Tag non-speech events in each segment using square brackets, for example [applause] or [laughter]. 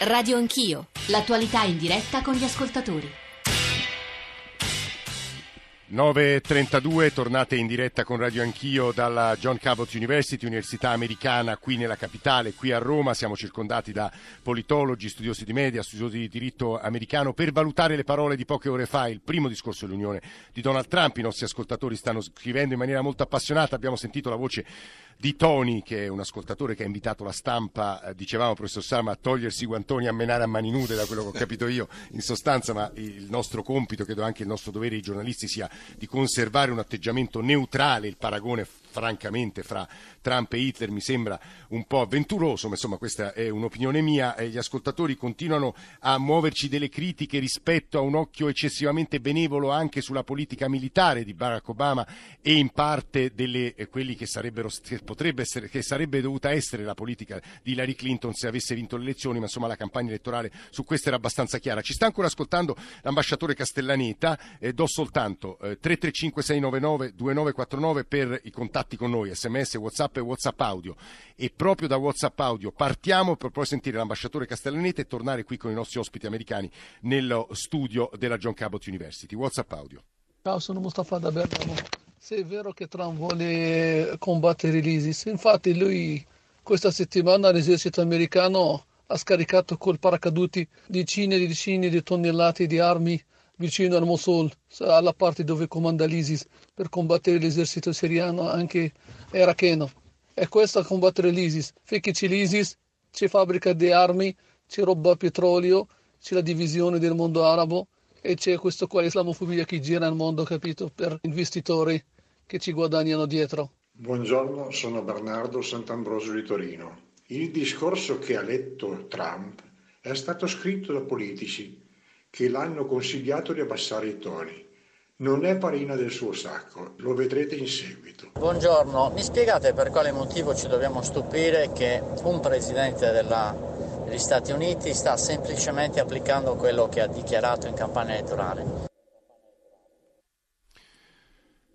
Radio Anch'io, l'attualità in diretta con gli ascoltatori. 9.32, tornate in diretta con Radio Anch'io dalla John Cabot University, Università Americana qui nella capitale, qui a Roma. Siamo circondati da politologi, studiosi di media, studiosi di diritto americano per valutare le parole di poche ore fa, il primo discorso dell'Unione di Donald Trump. I nostri ascoltatori stanno scrivendo in maniera molto appassionata. Abbiamo sentito la voce di Tony, che è un ascoltatore che ha invitato la stampa, eh, dicevamo professor Sama, a togliersi i guantoni, a menare a mani nude, da quello che ho [laughs] capito io in sostanza, ma il nostro compito, credo anche il nostro dovere di giornalisti sia di conservare un atteggiamento neutrale, il paragone francamente fra Trump e Hitler mi sembra un po' avventuroso, ma insomma questa è un'opinione mia e gli ascoltatori continuano a muoverci delle critiche rispetto a un occhio eccessivamente benevolo anche sulla politica militare di Barack Obama e in parte delle eh, quelli che sarebbero potrebbe essere che sarebbe dovuta essere la politica di Hillary Clinton se avesse vinto le elezioni, ma insomma la campagna elettorale su questo era abbastanza chiara. Ci sta ancora ascoltando l'ambasciatore Castellaneta, eh, do soltanto eh, 335 699 2949 per i contatti con noi, sms, whatsapp e whatsapp audio e proprio da whatsapp audio partiamo per poi sentire l'ambasciatore Castellaneta e tornare qui con i nostri ospiti americani nello studio della John Cabot University. Whatsapp audio. Ciao, sono Mustafa da Bergamo. Se è vero che Trump vuole combattere l'ISIS, infatti lui questa settimana l'esercito americano ha scaricato col paracaduti decine e decine di tonnellate di armi vicino al Mosul, alla parte dove comanda l'ISIS, per combattere l'esercito siriano anche iracheno. E questo a combattere l'ISIS. Finché c'è l'ISIS, c'è fabbrica di armi, c'è roba petrolio, c'è la divisione del mondo arabo e c'è questo qua islamofobia che gira nel mondo, capito, per investitori che ci guadagnano dietro. Buongiorno, sono Bernardo Sant'Ambrosio di Torino. Il discorso che ha letto Trump è stato scritto da politici che l'hanno consigliato di abbassare i toni. Non è farina del suo sacco, lo vedrete in seguito. Buongiorno, mi spiegate per quale motivo ci dobbiamo stupire che un presidente della, degli Stati Uniti sta semplicemente applicando quello che ha dichiarato in campagna elettorale?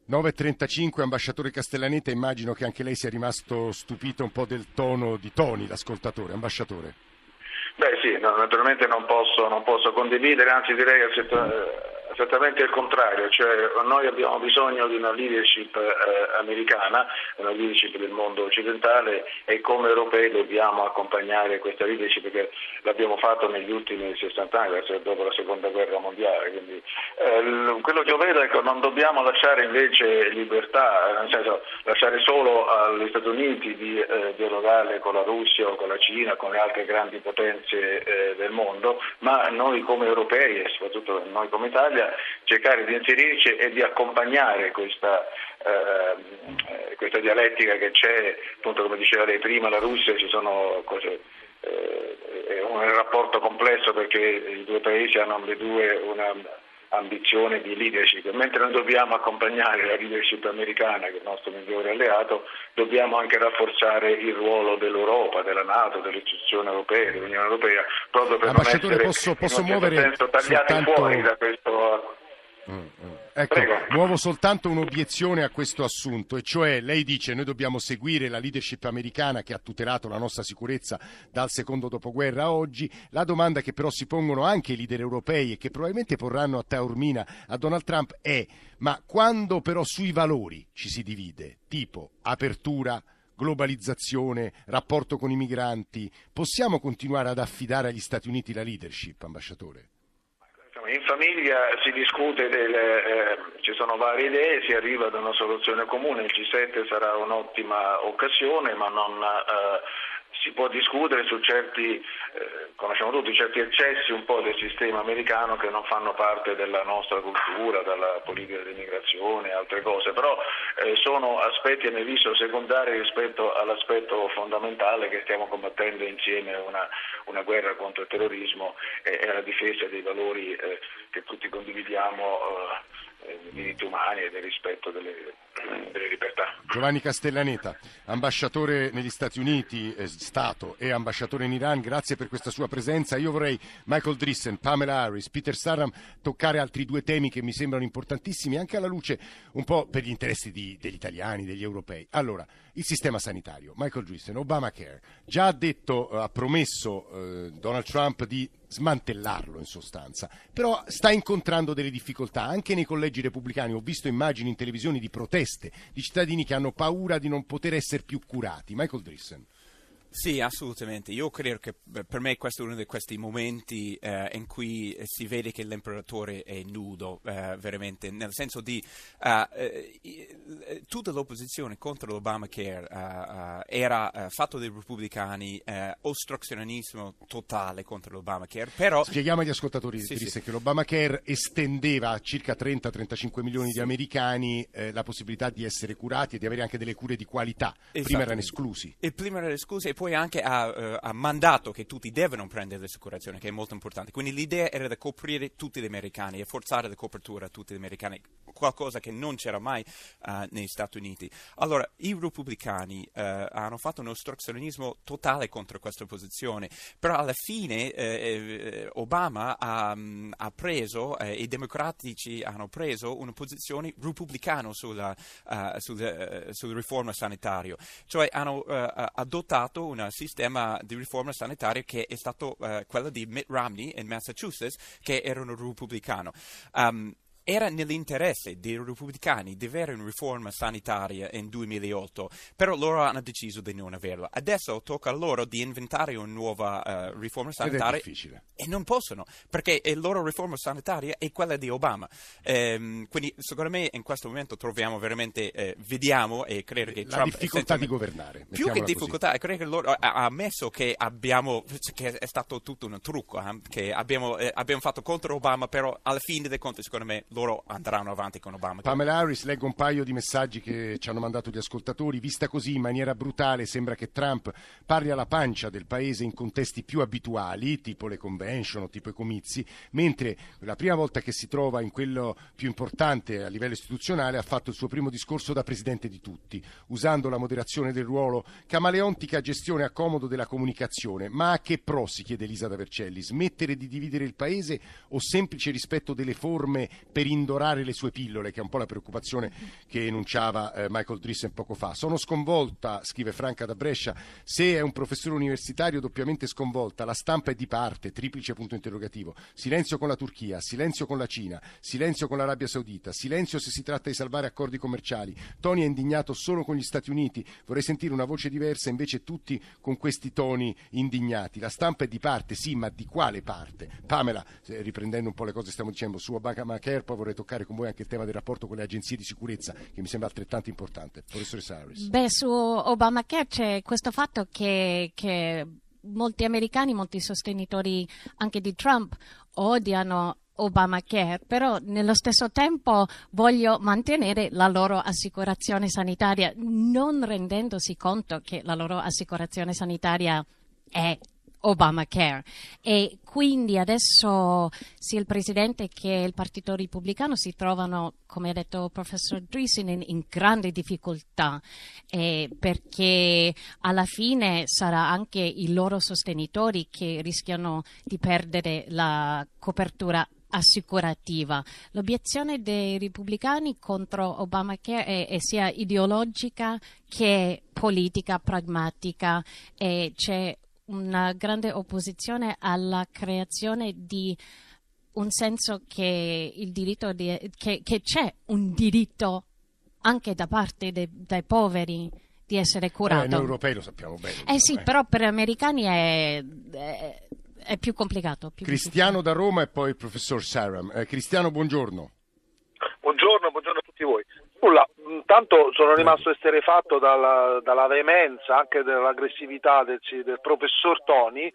9.35, ambasciatore Castellaneta, immagino che anche lei sia rimasto stupito un po' del tono di Toni, l'ascoltatore. Ambasciatore. Beh sì, no, naturalmente non posso, non posso, condividere, anzi direi esattamente il contrario, cioè noi abbiamo bisogno di una leadership eh, americana, una leadership del mondo occidentale e come europei dobbiamo accompagnare questa leadership perché l'abbiamo fatto negli ultimi 60 anni, dopo la seconda guerra mondiale. Quindi, eh, quello che io vedo è che non dobbiamo lasciare invece libertà, nel senso lasciare solo agli Stati Uniti di eh, dialogare con la Russia o con la Cina, con le altre grandi potenze eh, del mondo, ma noi come europei e soprattutto noi come Italia Italia cercare di inserirci e di accompagnare questa, eh, questa dialettica che c'è, appunto come diceva lei prima, la Russia, ci sono cose, eh, è un rapporto complesso perché i due paesi hanno ambedue una ambizione di leadership, mentre noi dobbiamo accompagnare la leadership americana, che è il nostro migliore alleato, dobbiamo anche rafforzare il ruolo dell'Europa, della Nato, delle istituzioni europee, dell'Unione Europea, proprio per non essere posso, posso in muovere senso tagliati soltanto... fuori da questo Mm, mm. Ecco, Prego. muovo soltanto un'obiezione a questo assunto, e cioè lei dice noi dobbiamo seguire la leadership americana che ha tutelato la nostra sicurezza dal secondo dopoguerra a oggi. La domanda che però si pongono anche i leader europei e che probabilmente porranno a Taormina a Donald Trump è ma quando però sui valori ci si divide, tipo apertura, globalizzazione, rapporto con i migranti, possiamo continuare ad affidare agli Stati Uniti la leadership, ambasciatore? In famiglia si discute, delle, eh, ci sono varie idee, si arriva ad una soluzione comune, il G7 sarà un'ottima occasione, ma non eh, si può discutere su certi, eh, conosciamo tutti, certi eccessi un po' del sistema americano che non fanno parte della nostra cultura, dalla politica dell'immigrazione e altre cose, però eh, sono aspetti a mio avviso secondari rispetto all'aspetto fondamentale che stiamo combattendo insieme una, una guerra contro il terrorismo e, e la difesa dei valori eh, che tutti condividiamo, eh, dei diritti umani e del rispetto delle delle libertà. Giovanni Castellaneta, ambasciatore negli Stati Uniti, eh, Stato e ambasciatore in Iran, grazie per questa sua presenza. Io vorrei Michael Drissen, Pamela Harris, Peter Saram toccare altri due temi che mi sembrano importantissimi anche alla luce un po' per gli interessi di, degli italiani, degli europei. Allora, il sistema sanitario, Michael Drissen, Obamacare, già ha detto, ha promesso eh, Donald Trump di smantellarlo in sostanza, però sta incontrando delle difficoltà anche nei collegi repubblicani. Ho visto immagini in televisione di proteste di cittadini che hanno paura di non poter essere più curati. Michael Drissen. Sì, assolutamente. Io credo che per me questo è uno di questi momenti eh, in cui si vede che l'imperatore è nudo, eh, veramente, nel senso di uh, tutta l'opposizione contro l'Obamacare era fatto dai repubblicani, ostruzionismo totale contro l'Obamacare. Però... Spieghiamo agli ascoltatori sì, sì. che l'Obamacare estendeva a circa 30-35 milioni sì. di americani la possibilità di essere curati e di avere anche delle cure di qualità. Prima erano esclusi. E prima erano esclusi e poi poi anche ha, uh, ha, mandato che tutti devono prendere l'assicurazione, che è molto importante. Quindi l'idea era di coprire tutti gli americani e forzare la copertura a tutti gli americani, qualcosa che non c'era mai uh, negli Stati Uniti. Allora, i repubblicani uh, hanno fatto un ostruzionismo totale contro questa posizione, però alla fine Obama ha, um, ha preso, i democratici hanno preso una posizione repubblicana sulla, sulla, sulla riforma sanitaria, cioè hanno adottato un sistema di riforma sanitaria che è stato uh, quello di Mitt Romney in Massachusetts, che era un repubblicano. Um, era nell'interesse dei repubblicani di avere una riforma sanitaria in 2008, però loro hanno deciso di non averla. Adesso tocca a loro di inventare una nuova uh, riforma sanitaria. E non possono, perché la loro riforma sanitaria è quella di Obama. Um, quindi, secondo me, in questo momento troviamo veramente, eh, vediamo e credo che La difficoltà di governare. Più che difficoltà, credo che loro ha ammesso che abbiamo, che è stato tutto un trucco, eh, che abbiamo, eh, abbiamo fatto contro Obama, però alla fine dei conti, secondo me, loro andranno avanti con Obama. Pamela Harris, leggo un paio di messaggi che ci hanno mandato gli ascoltatori. Vista così in maniera brutale, sembra che Trump parli alla pancia del paese in contesti più abituali, tipo le convention o tipo i comizi, mentre la prima volta che si trova in quello più importante a livello istituzionale ha fatto il suo primo discorso da presidente di tutti, usando la moderazione del ruolo camaleontica gestione a comodo della comunicazione. Ma a che pro, si chiede Elisa da Vercelli, smettere di dividere il paese o semplice rispetto delle forme per per indorare le sue pillole, che è un po' la preoccupazione che enunciava eh, Michael Drissen poco fa. Sono sconvolta, scrive Franca da Brescia, se è un professore universitario doppiamente sconvolta, la stampa è di parte, triplice punto interrogativo. Silenzio con la Turchia, silenzio con la Cina, silenzio con l'Arabia Saudita, silenzio se si tratta di salvare accordi commerciali. Tony è indignato solo con gli Stati Uniti, vorrei sentire una voce diversa, invece tutti con questi toni indignati. La stampa è di parte, sì, ma di quale parte? Pamela, eh, riprendendo un po' le cose che stiamo dicendo su Obamacare, poi vorrei toccare con voi anche il tema del rapporto con le agenzie di sicurezza, che mi sembra altrettanto importante. Professoressa Harris. Beh, su Obamacare c'è questo fatto che, che molti americani, molti sostenitori anche di Trump odiano Obamacare, però nello stesso tempo voglio mantenere la loro assicurazione sanitaria, non rendendosi conto che la loro assicurazione sanitaria è Obamacare e quindi adesso sia il Presidente che il Partito Repubblicano si trovano, come ha detto il professor Dreesen, in, in grande difficoltà eh, perché alla fine sarà anche i loro sostenitori che rischiano di perdere la copertura assicurativa. L'obiezione dei repubblicani contro Obamacare è, è sia ideologica che politica, pragmatica e c'è una grande opposizione alla creazione di un senso che, di, che, che c'è un diritto anche da parte de, dei poveri di essere curato. Eh, noi europei lo sappiamo bene. Eh sì, eh. però per gli americani è, è, è più complicato. Più Cristiano difficile. da Roma e poi il professor Saram. Eh, Cristiano, buongiorno. Buongiorno, buongiorno a tutti voi. Nulla, intanto sono rimasto esterefatto dalla, dalla veemenza, anche dall'aggressività del, del professor Toni,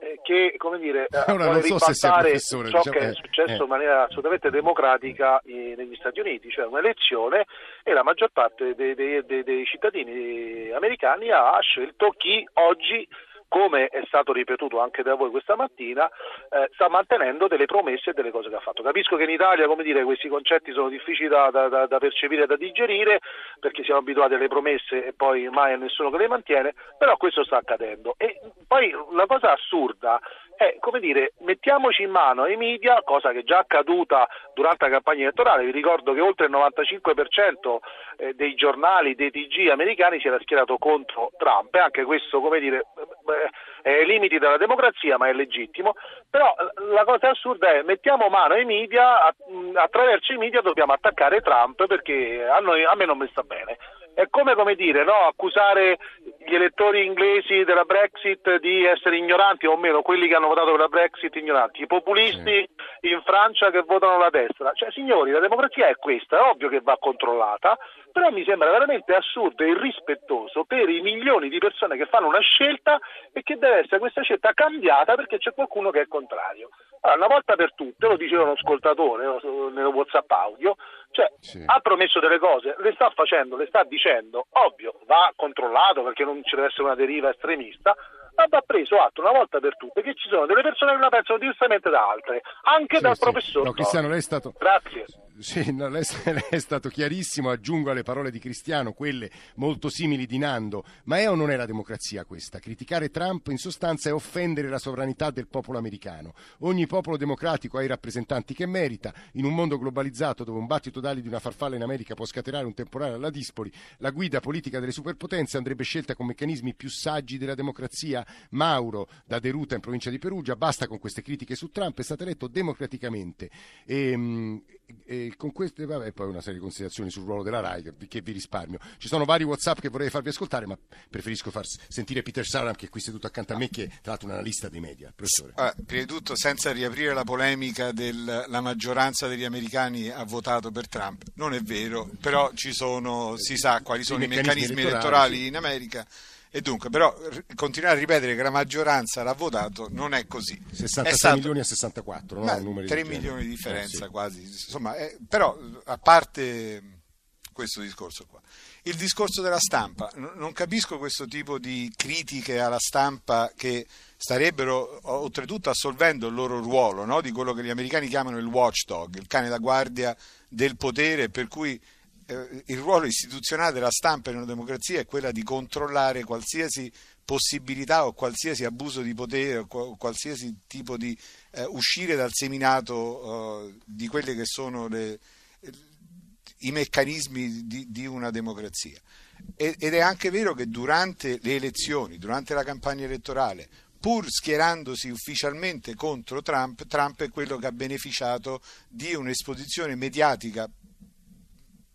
eh, che come dire, Ora, vuole so ribaltare ciò diciamo, che è successo eh. in maniera assolutamente democratica negli Stati Uniti, cioè un'elezione e la maggior parte dei, dei, dei, dei cittadini americani ha scelto chi oggi come è stato ripetuto anche da voi questa mattina, eh, sta mantenendo delle promesse e delle cose che ha fatto. Capisco che in Italia dire, questi concetti sono difficili da, da, da, percepire e da digerire perché siamo abituati alle promesse e poi mai a nessuno che le mantiene, però questo sta accadendo. E poi la cosa assurda è, come dire, mettiamoci in mano ai media, cosa che è già accaduta durante la campagna elettorale, vi ricordo che oltre il 95% eh, dei giornali, dei TG americani si era schierato contro Trump. E anche questo, come dire, è ai limiti della democrazia ma è legittimo, però eh, la cosa assurda è mettiamo mano ai media, attraverso i media dobbiamo attaccare Trump perché a, noi, a me non mi sta bene. È come, come dire, no, accusare gli elettori inglesi della Brexit di essere ignoranti, o meno quelli che hanno votato per la Brexit ignoranti, i populisti sì. in Francia che votano la destra. Cioè, signori, la democrazia è questa, è ovvio che va controllata, però mi sembra veramente assurdo e irrispettoso per i milioni di persone che fanno una scelta e che deve essere questa scelta cambiata perché c'è qualcuno che è contrario. Allora, una volta per tutte, lo diceva un ascoltatore nel WhatsApp audio, cioè, sì. ha promesso delle cose, le sta facendo, le sta dicendo, ovvio, va controllato perché non ci deve essere una deriva estremista, ma va preso atto una volta per tutte che ci sono delle persone che la pensano diversamente da altre, anche sì, dal sì. professor. No, Cristiano, lei è stato... Grazie. Sì, no, lei, [laughs] è stato chiarissimo, aggiungo alle parole di Cristiano, quelle molto simili di Nando, ma è o non è la democrazia questa? Criticare Trump in sostanza è offendere la sovranità del popolo americano. Ogni popolo democratico ha i rappresentanti che merita, in un mondo globalizzato dove un battito d'ali di una farfalla in America può scatenare un temporale alla dispoli, la guida politica delle superpotenze andrebbe scelta con meccanismi più saggi della democrazia. Mauro, da Deruta in provincia di Perugia, basta con queste critiche su Trump, è stato eletto democraticamente. E, ehm, e con queste, vabbè, poi una serie di considerazioni sul ruolo della RAI che vi risparmio. Ci sono vari WhatsApp che vorrei farvi ascoltare, ma preferisco far sentire Peter Saram che è qui seduto accanto a me, che è tra l'altro un analista dei media. Professore. Ah, prima di tutto, senza riaprire la polemica della maggioranza degli americani ha votato per Trump, non è vero, però ci sono, si sa quali sono i, i meccanismi, meccanismi elettorali, elettorali in America e dunque, però, continuare a ripetere che la maggioranza l'ha votato non è così. 66 stato... milioni a 64, no? 3 milioni di differenza eh, sì. quasi. Insomma, eh, però, a parte questo discorso qua. Il discorso della stampa, non capisco questo tipo di critiche alla stampa che starebbero oltretutto assolvendo il loro ruolo, no? di quello che gli americani chiamano il watchdog, il cane da guardia del potere, per cui il ruolo istituzionale della stampa in una democrazia è quella di controllare qualsiasi possibilità o qualsiasi abuso di potere o qualsiasi tipo di eh, uscire dal seminato eh, di quelli che sono le, i meccanismi di, di una democrazia. ed è anche vero che durante le elezioni, durante la campagna elettorale, pur schierandosi ufficialmente contro Trump, Trump è quello che ha beneficiato di un'esposizione mediatica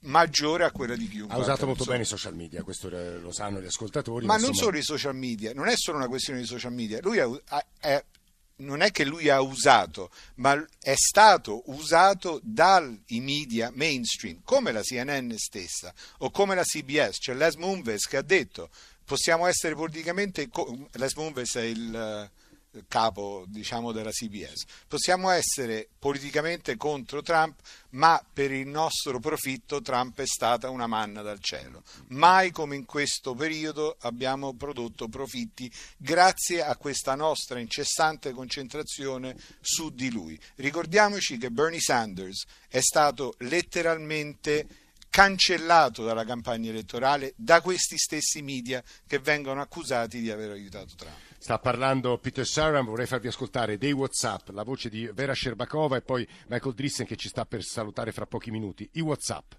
maggiore a quella di chiunque. Ha usato molto bene i social media, questo lo sanno gli ascoltatori. Ma, ma non insomma... solo i social media, non è solo una questione di social media, lui ha, ha, è, non è che lui ha usato, ma è stato usato dai media mainstream, come la CNN stessa o come la CBS, c'è Les Moonves che ha detto possiamo essere politicamente... Les Moonves è il capo diciamo, della CBS. Possiamo essere politicamente contro Trump, ma per il nostro profitto Trump è stata una manna dal cielo. Mai come in questo periodo abbiamo prodotto profitti grazie a questa nostra incessante concentrazione su di lui. Ricordiamoci che Bernie Sanders è stato letteralmente cancellato dalla campagna elettorale da questi stessi media che vengono accusati di aver aiutato Trump. Sta parlando Peter Saran, vorrei farvi ascoltare dei WhatsApp, la voce di Vera Sherbakova e poi Michael Drissen che ci sta per salutare fra pochi minuti. I WhatsApp.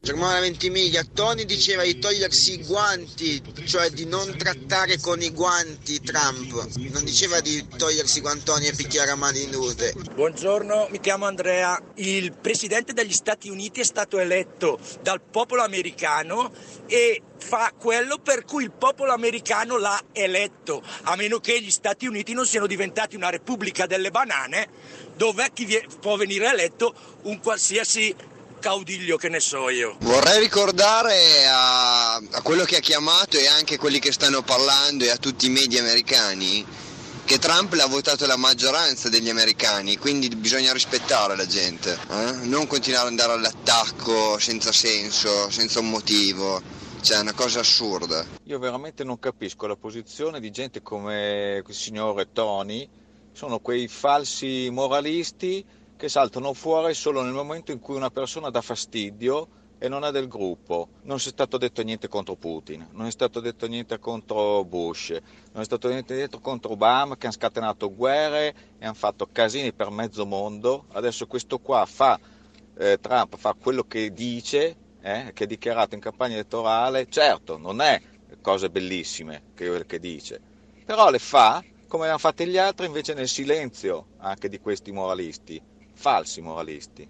Germana Ventimiglia, Tony diceva di togliersi i guanti, cioè di non trattare con i guanti Trump, non diceva di togliersi i guantoni e picchiare a mani nude. Buongiorno, mi chiamo Andrea. Il presidente degli Stati Uniti è stato eletto dal popolo americano e fa quello per cui il popolo americano l'ha eletto, a meno che gli Stati Uniti non siano diventati una repubblica delle banane dove chi può venire eletto un qualsiasi caudiglio che ne so io. Vorrei ricordare a, a quello che ha chiamato e anche a quelli che stanno parlando e a tutti i media americani che Trump l'ha votato la maggioranza degli americani, quindi bisogna rispettare la gente, eh? non continuare ad andare all'attacco senza senso, senza un motivo. Cioè, è una cosa assurda. Io veramente non capisco la posizione di gente come il signore Tony, sono quei falsi moralisti che saltano fuori solo nel momento in cui una persona dà fastidio e non è del gruppo. Non è stato detto niente contro Putin, non è stato detto niente contro Bush, non è stato niente detto contro Obama che hanno scatenato guerre e hanno fatto casini per mezzo mondo. Adesso questo qua fa, eh, Trump fa quello che dice, eh, che ha dichiarato in campagna elettorale. Certo, non è cose bellissime che, che dice, però le fa come hanno fatto gli altri invece nel silenzio anche di questi moralisti, falsi moralisti.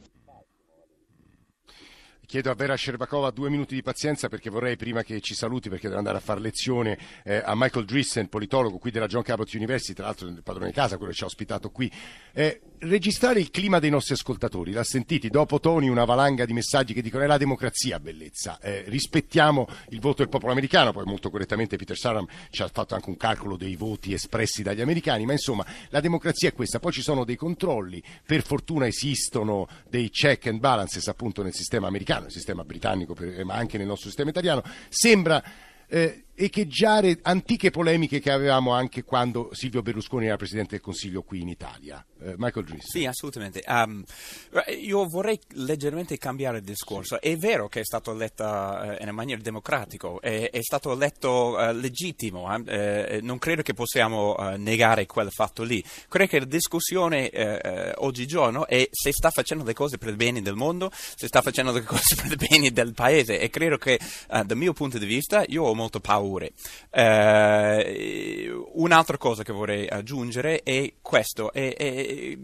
Chiedo a Vera Sherbakova due minuti di pazienza perché vorrei, prima che ci saluti, perché devo andare a fare lezione eh, a Michael Drissen, politologo qui della John Cabot University, tra l'altro il padrone di casa, quello che ci ha ospitato qui, eh, registrare il clima dei nostri ascoltatori. L'ha sentiti? Dopo Tony una valanga di messaggi che dicono è la democrazia, bellezza, eh, rispettiamo il voto del popolo americano, poi molto correttamente Peter Saram ci ha fatto anche un calcolo dei voti espressi dagli americani, ma insomma la democrazia è questa, poi ci sono dei controlli, per fortuna esistono dei check and balances appunto nel sistema americano nel sistema britannico, ma anche nel nostro sistema italiano, sembra eh, echeggiare antiche polemiche che avevamo anche quando Silvio Berlusconi era Presidente del Consiglio qui in Italia. Eh, Michael Driss. Sì, assolutamente. Um, io vorrei leggermente cambiare il discorso. È vero che è stato eletto uh, in maniera democratica, è, è, stato eletto uh, legittimo, uh, non credo che possiamo negare quel fatto lì. Credo che la discussione oggigiorno è se sta facendo le cose per il bene del mondo, se sta facendo le cose [laughs] per il bene del paese e credo che dal mio punto di vista io ho molto paura paure. Eh, un'altra cosa che vorrei aggiungere è questo. È, è,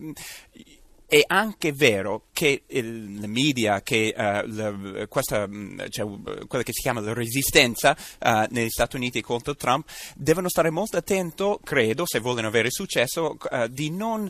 è anche vero che i media, che uh, la, questa, mm, cioè, quella che si chiama la resistenza uh, negli Stati Uniti contro Trump, devono stare molto attenti, credo, se vogliono avere successo, uh, di non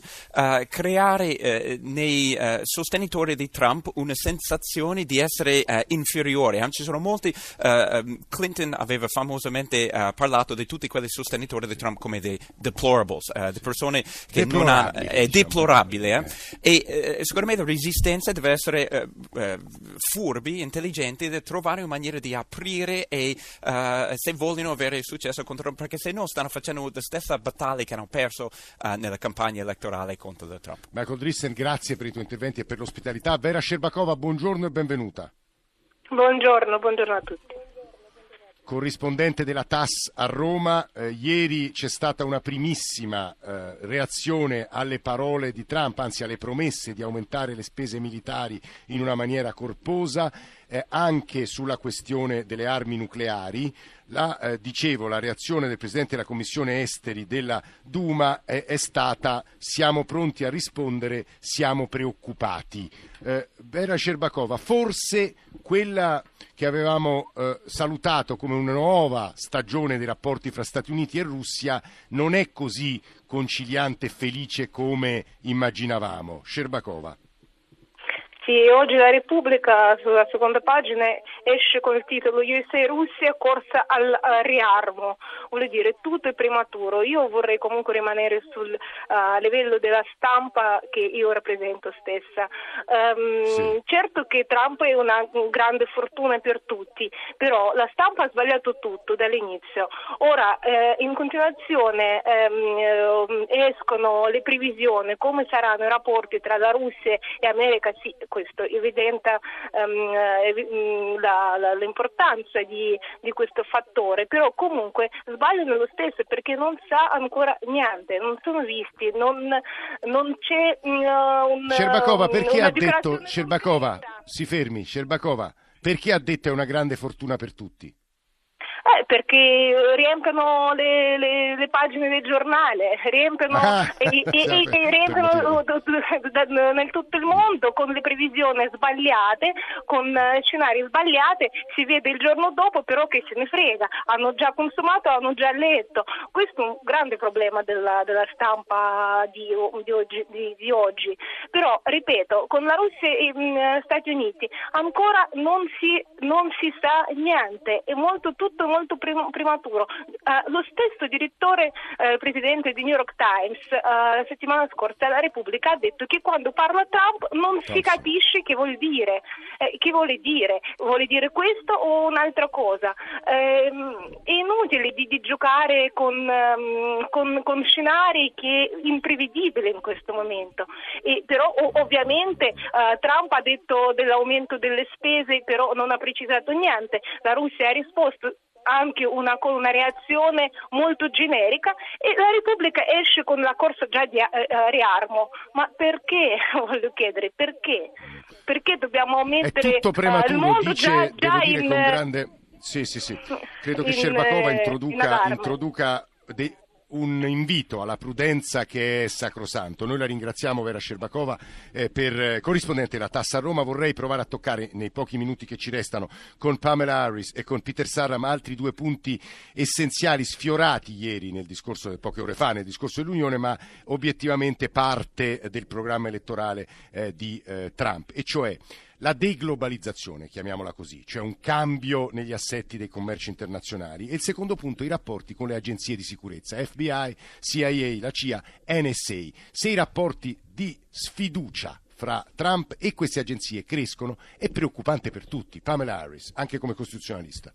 creare nei sostenitori di Trump una sensazione di essere inferiore. Ci sono molti, um, Clinton aveva famosamente parlato di tutti quelli sostenitori di Trump come dei deplorables, di persone che non hanno, è diciamo. deplorabile. Eh? E eh, secondo me la resistenza deve essere eh, eh, furbi, intelligenti, di trovare una maniera di aprire e se vogliono avere successo contro perché se no stanno facendo la stessa battaglia che hanno perso nella campagna elettorale contro Trump. Michael Drissen, grazie per i tuoi interventi e per l'ospitalità. Vera Sherbakova, buongiorno e benvenuta. Buongiorno, buongiorno a tutti corrispondente della TAS a Roma. Eh, ieri c'è stata una primissima eh, reazione alle parole di Trump, anzi alle promesse di aumentare le spese militari in una maniera corposa, eh, anche sulla questione delle armi nucleari. La, eh, dicevo, la reazione del Presidente della Commissione Esteri della Duma è, è stata siamo pronti a rispondere, siamo preoccupati. Eh, Vera Cerbakova, forse quella che avevamo eh, salutato come una nuova stagione dei rapporti fra Stati Uniti e Russia non è così conciliante e felice come immaginavamo. Sherbakova. Sì, oggi la Repubblica sulla seconda pagina esce con il titolo USA Russia corsa al riarmo, vuol dire tutto è prematuro. Io vorrei comunque rimanere sul uh, livello della stampa che io rappresento stessa. Um, sì. Certo che Trump è una grande fortuna per tutti, però la stampa ha sbagliato tutto dall'inizio. Ora eh, in continuazione ehm, escono le previsioni come saranno i rapporti tra la Russia e America. Sì, questo evidenta um, la, la, l'importanza di, di, questo fattore, però comunque sbagliano lo stesso perché non sa ancora niente, non sono visti, non, non c'è uh, un... Sherbakova, perché ha detto, Sherbakova, si fermi, Sherbakova, perché ha detto è una grande fortuna per tutti? Eh, perché riempiono le, le, le, pagine del giornale, riempiono, ah, e, e, e, [laughs] riempiono nel tutto il mondo con le previsioni sbagliate, con eh, scenari sbagliati, si vede il giorno dopo però che se ne frega, hanno già consumato, hanno già letto. Questo è un grande problema della, della stampa di, di, oggi, di, di, oggi, Però, ripeto, con la Russia e gli mm, Stati Uniti ancora non si, non si sa niente, è molto tutto molto molto prim- prematuro. Uh, lo stesso direttore, uh, presidente di New York Times, uh, la settimana scorsa alla Repubblica ha detto che quando parla Trump non si capisce che vuol dire, eh, che vuole dire, vuole dire questo o un'altra cosa. Eh, è inutile di, di giocare con, um, con, con, scenari che imprevedibili in questo momento. E, però o, ovviamente Trump ha detto dell'aumento delle spese, però non ha precisato niente. La Russia ha risposto anche una, con una reazione molto generica e la Repubblica esce con la corsa già di eh, eh riarmo. Ma perché? [laughs] Voglio chiedere, perché? Perché dobbiamo mettere È tutto prematuro, eh, dice, già, già in... con grande... Sì, sì, sì. Credo che Sherbakova introduca, introduca dei, un invito alla prudenza che è sacrosanto. Noi la ringraziamo Vera Sherbakova eh, per corrispondente la Tassa a Roma. Vorrei provare a toccare nei pochi minuti che ci restano con Pamela Harris e con Peter Sarram altri due punti essenziali sfiorati ieri nel discorso poche ore fa nel discorso dell'Unione, ma obiettivamente parte del programma elettorale eh, di eh, Trump, e cioè la deglobalizzazione, chiamiamola così, cioè un cambio negli assetti dei commerci internazionali e il secondo punto i rapporti con le agenzie di sicurezza, FBI, CIA, la CIA, NSA. Se i rapporti di sfiducia fra Trump e queste agenzie crescono è preoccupante per tutti. Pamela Harris, anche come costituzionalista.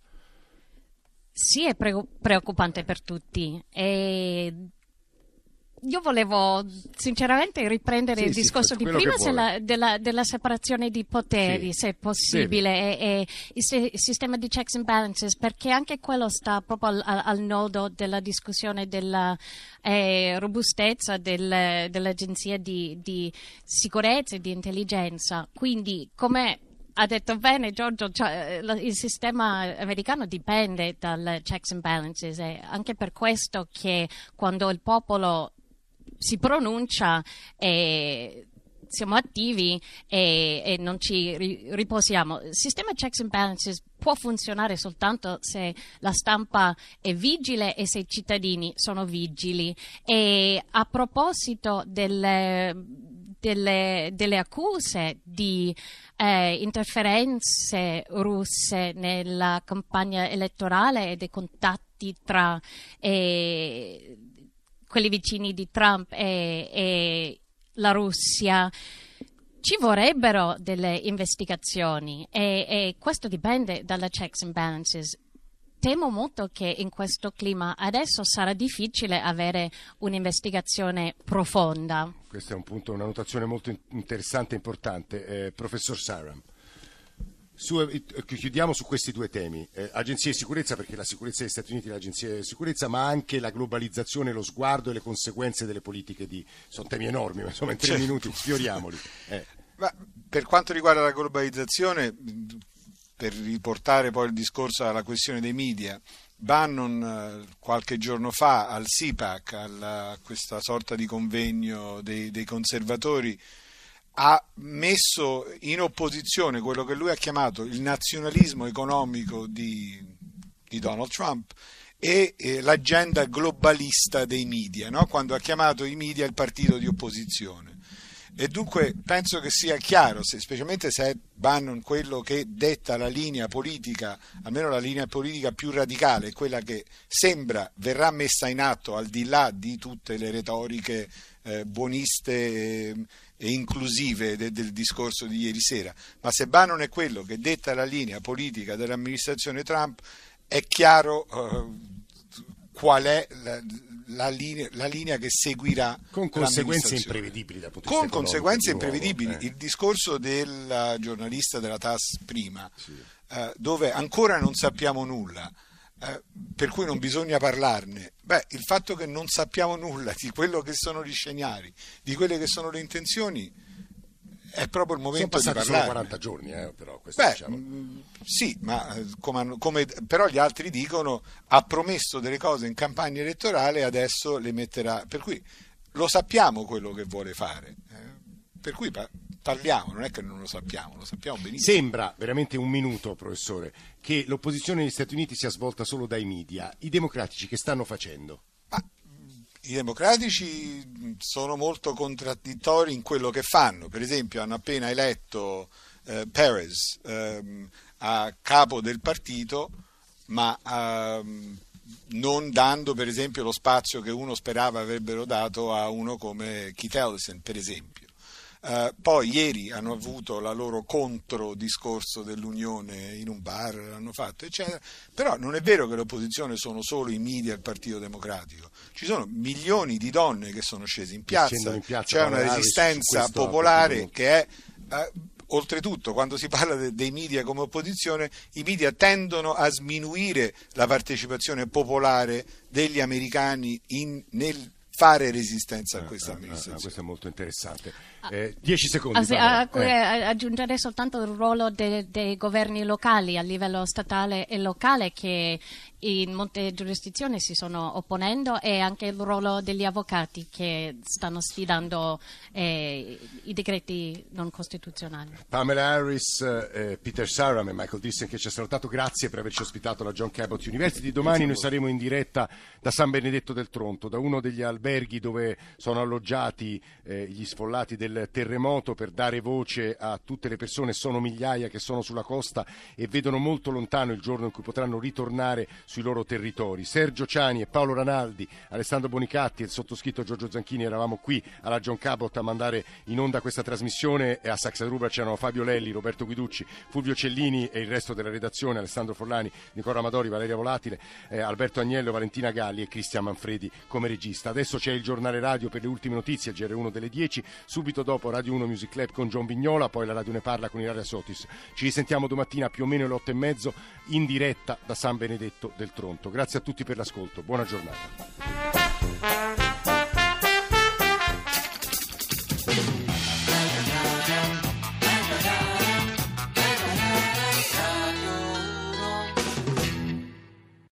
Sì, è preoccupante per tutti. E io volevo sinceramente riprendere sì, il discorso sì, di prima la, della, della, separazione di poteri, sì. se possibile, e, e, il, sistema di checks and balances, perché anche quello sta proprio al, al nodo della discussione della eh, robustezza del, dell'agenzia di, di sicurezza e di intelligenza. Quindi, come ha detto bene Giorgio, cioè, il sistema americano dipende dal checks and balances, è anche per questo che quando il popolo si pronuncia e siamo attivi e, e non ci riposiamo. Il sistema checks and balances può funzionare soltanto se la stampa è vigile e se i cittadini sono vigili. E a proposito delle, delle, delle accuse di eh, interferenze russe nella campagna elettorale e dei contatti tra eh, quelli vicini di Trump e, e la Russia, ci vorrebbero delle investigazioni e, e, questo dipende dalla checks and balances. Temo molto che in questo clima adesso sarà difficile avere un'investigazione profonda. Questa è un punto, una notazione molto interessante e importante. Eh, professor Saram. Su, eh, chiudiamo su questi due temi, eh, agenzie di sicurezza perché la sicurezza degli Stati Uniti è l'agenzia di sicurezza, ma anche la globalizzazione, lo sguardo e le conseguenze delle politiche di... sono temi enormi, ma insomma in tre certo. minuti sfioriamoli. Eh. Ma per quanto riguarda la globalizzazione, per riportare poi il discorso alla questione dei media, Bannon eh, qualche giorno fa al SIPAC, a questa sorta di convegno dei, dei conservatori, ha messo in opposizione quello che lui ha chiamato il nazionalismo economico di, di Donald Trump e eh, l'agenda globalista dei media, no? quando ha chiamato i media il partito di opposizione. E dunque penso che sia chiaro, se, specialmente se è Bannon quello che detta la linea politica, almeno la linea politica più radicale, quella che sembra verrà messa in atto al di là di tutte le retoriche eh, buoniste e, e inclusive de, del discorso di ieri sera, ma se Bannon è quello che detta la linea politica dell'amministrazione Trump, è chiaro eh, qual è la, la, linea, la, linea, che seguirà con conseguenze imprevedibili da con conseguenze imprevedibili eh. il discorso del giornalista della TAS prima sì. eh, dove ancora non sappiamo nulla eh, per cui non bisogna parlarne. Beh, il fatto che non sappiamo nulla di quello che sono gli scenari, di quelle che sono le intenzioni, è proprio il momento di parlare. Sono 40 giorni, eh, però. Beh, diciamo. mh, mm, sì, ma eh, come, come, però gli altri dicono ha promesso delle cose in campagna elettorale e adesso le metterà. Per cui lo sappiamo quello che vuole fare. Eh, per cui parliamo, non è che non lo sappiamo, lo sappiamo benissimo. Sembra veramente un minuto, professore, che l'opposizione negli Stati Uniti sia svolta solo dai media. I democratici che stanno facendo? I democratici sono molto contraddittori in quello che fanno. Per esempio, hanno appena eletto eh, Perez eh, a capo del partito ma ehm, non dando per esempio lo spazio che uno sperava avrebbero dato a uno come Keith Ellison, per esempio. Uh, poi ieri hanno avuto la loro controdiscorso dell'Unione in un bar, l'hanno fatto, eccetera. Però non è vero che l'opposizione sono solo i media e il Partito Democratico. Ci sono milioni di donne che sono scese in piazza, in piazza c'è una resistenza popolare che è. Uh, oltretutto, quando si parla de- dei media come opposizione, i media tendono a sminuire la partecipazione popolare degli americani in, nel fare resistenza a questa amministrazione. Ah, ah, questo è molto interessante. Eh, dieci secondi. Ah, eh. a, aggiungere soltanto il ruolo de, dei governi locali a livello statale e locale che in molte giurisdizioni si sono opponendo e anche il ruolo degli avvocati che stanno sfidando eh, i decreti non costituzionali. Pamela Harris, eh, Peter Saram e Michael Dissen che ci ha salutato, grazie per averci ospitato alla John Cabot University. Domani noi saremo in diretta da San Benedetto del Tronto, da uno degli alberghi dove sono alloggiati eh, gli sfollati del terremoto per dare voce a tutte le persone, sono migliaia che sono sulla costa e vedono molto lontano il giorno in cui potranno ritornare sui loro territori. Sergio Ciani e Paolo Ranaldi, Alessandro Bonicatti e il sottoscritto Giorgio Zanchini eravamo qui alla John Cabot a mandare in onda questa trasmissione e a Saxa Rubra c'erano Fabio Lelli, Roberto Guiducci, Fulvio Cellini e il resto della redazione, Alessandro Forlani, Nicola Amadori, Valeria Volatile, eh, Alberto Agnello, Valentina Galli e Cristian Manfredi come regista. Adesso c'è il giornale radio per le ultime notizie, il GR1 delle 10, subito dopo Radio 1 Music Club con John Vignola, poi la Radio Ne Parla con Ilaria Sotis. Ci risentiamo domattina più o meno alle 8 e mezzo in diretta da San Benedetto del Tronto. Grazie a tutti per l'ascolto, buona giornata.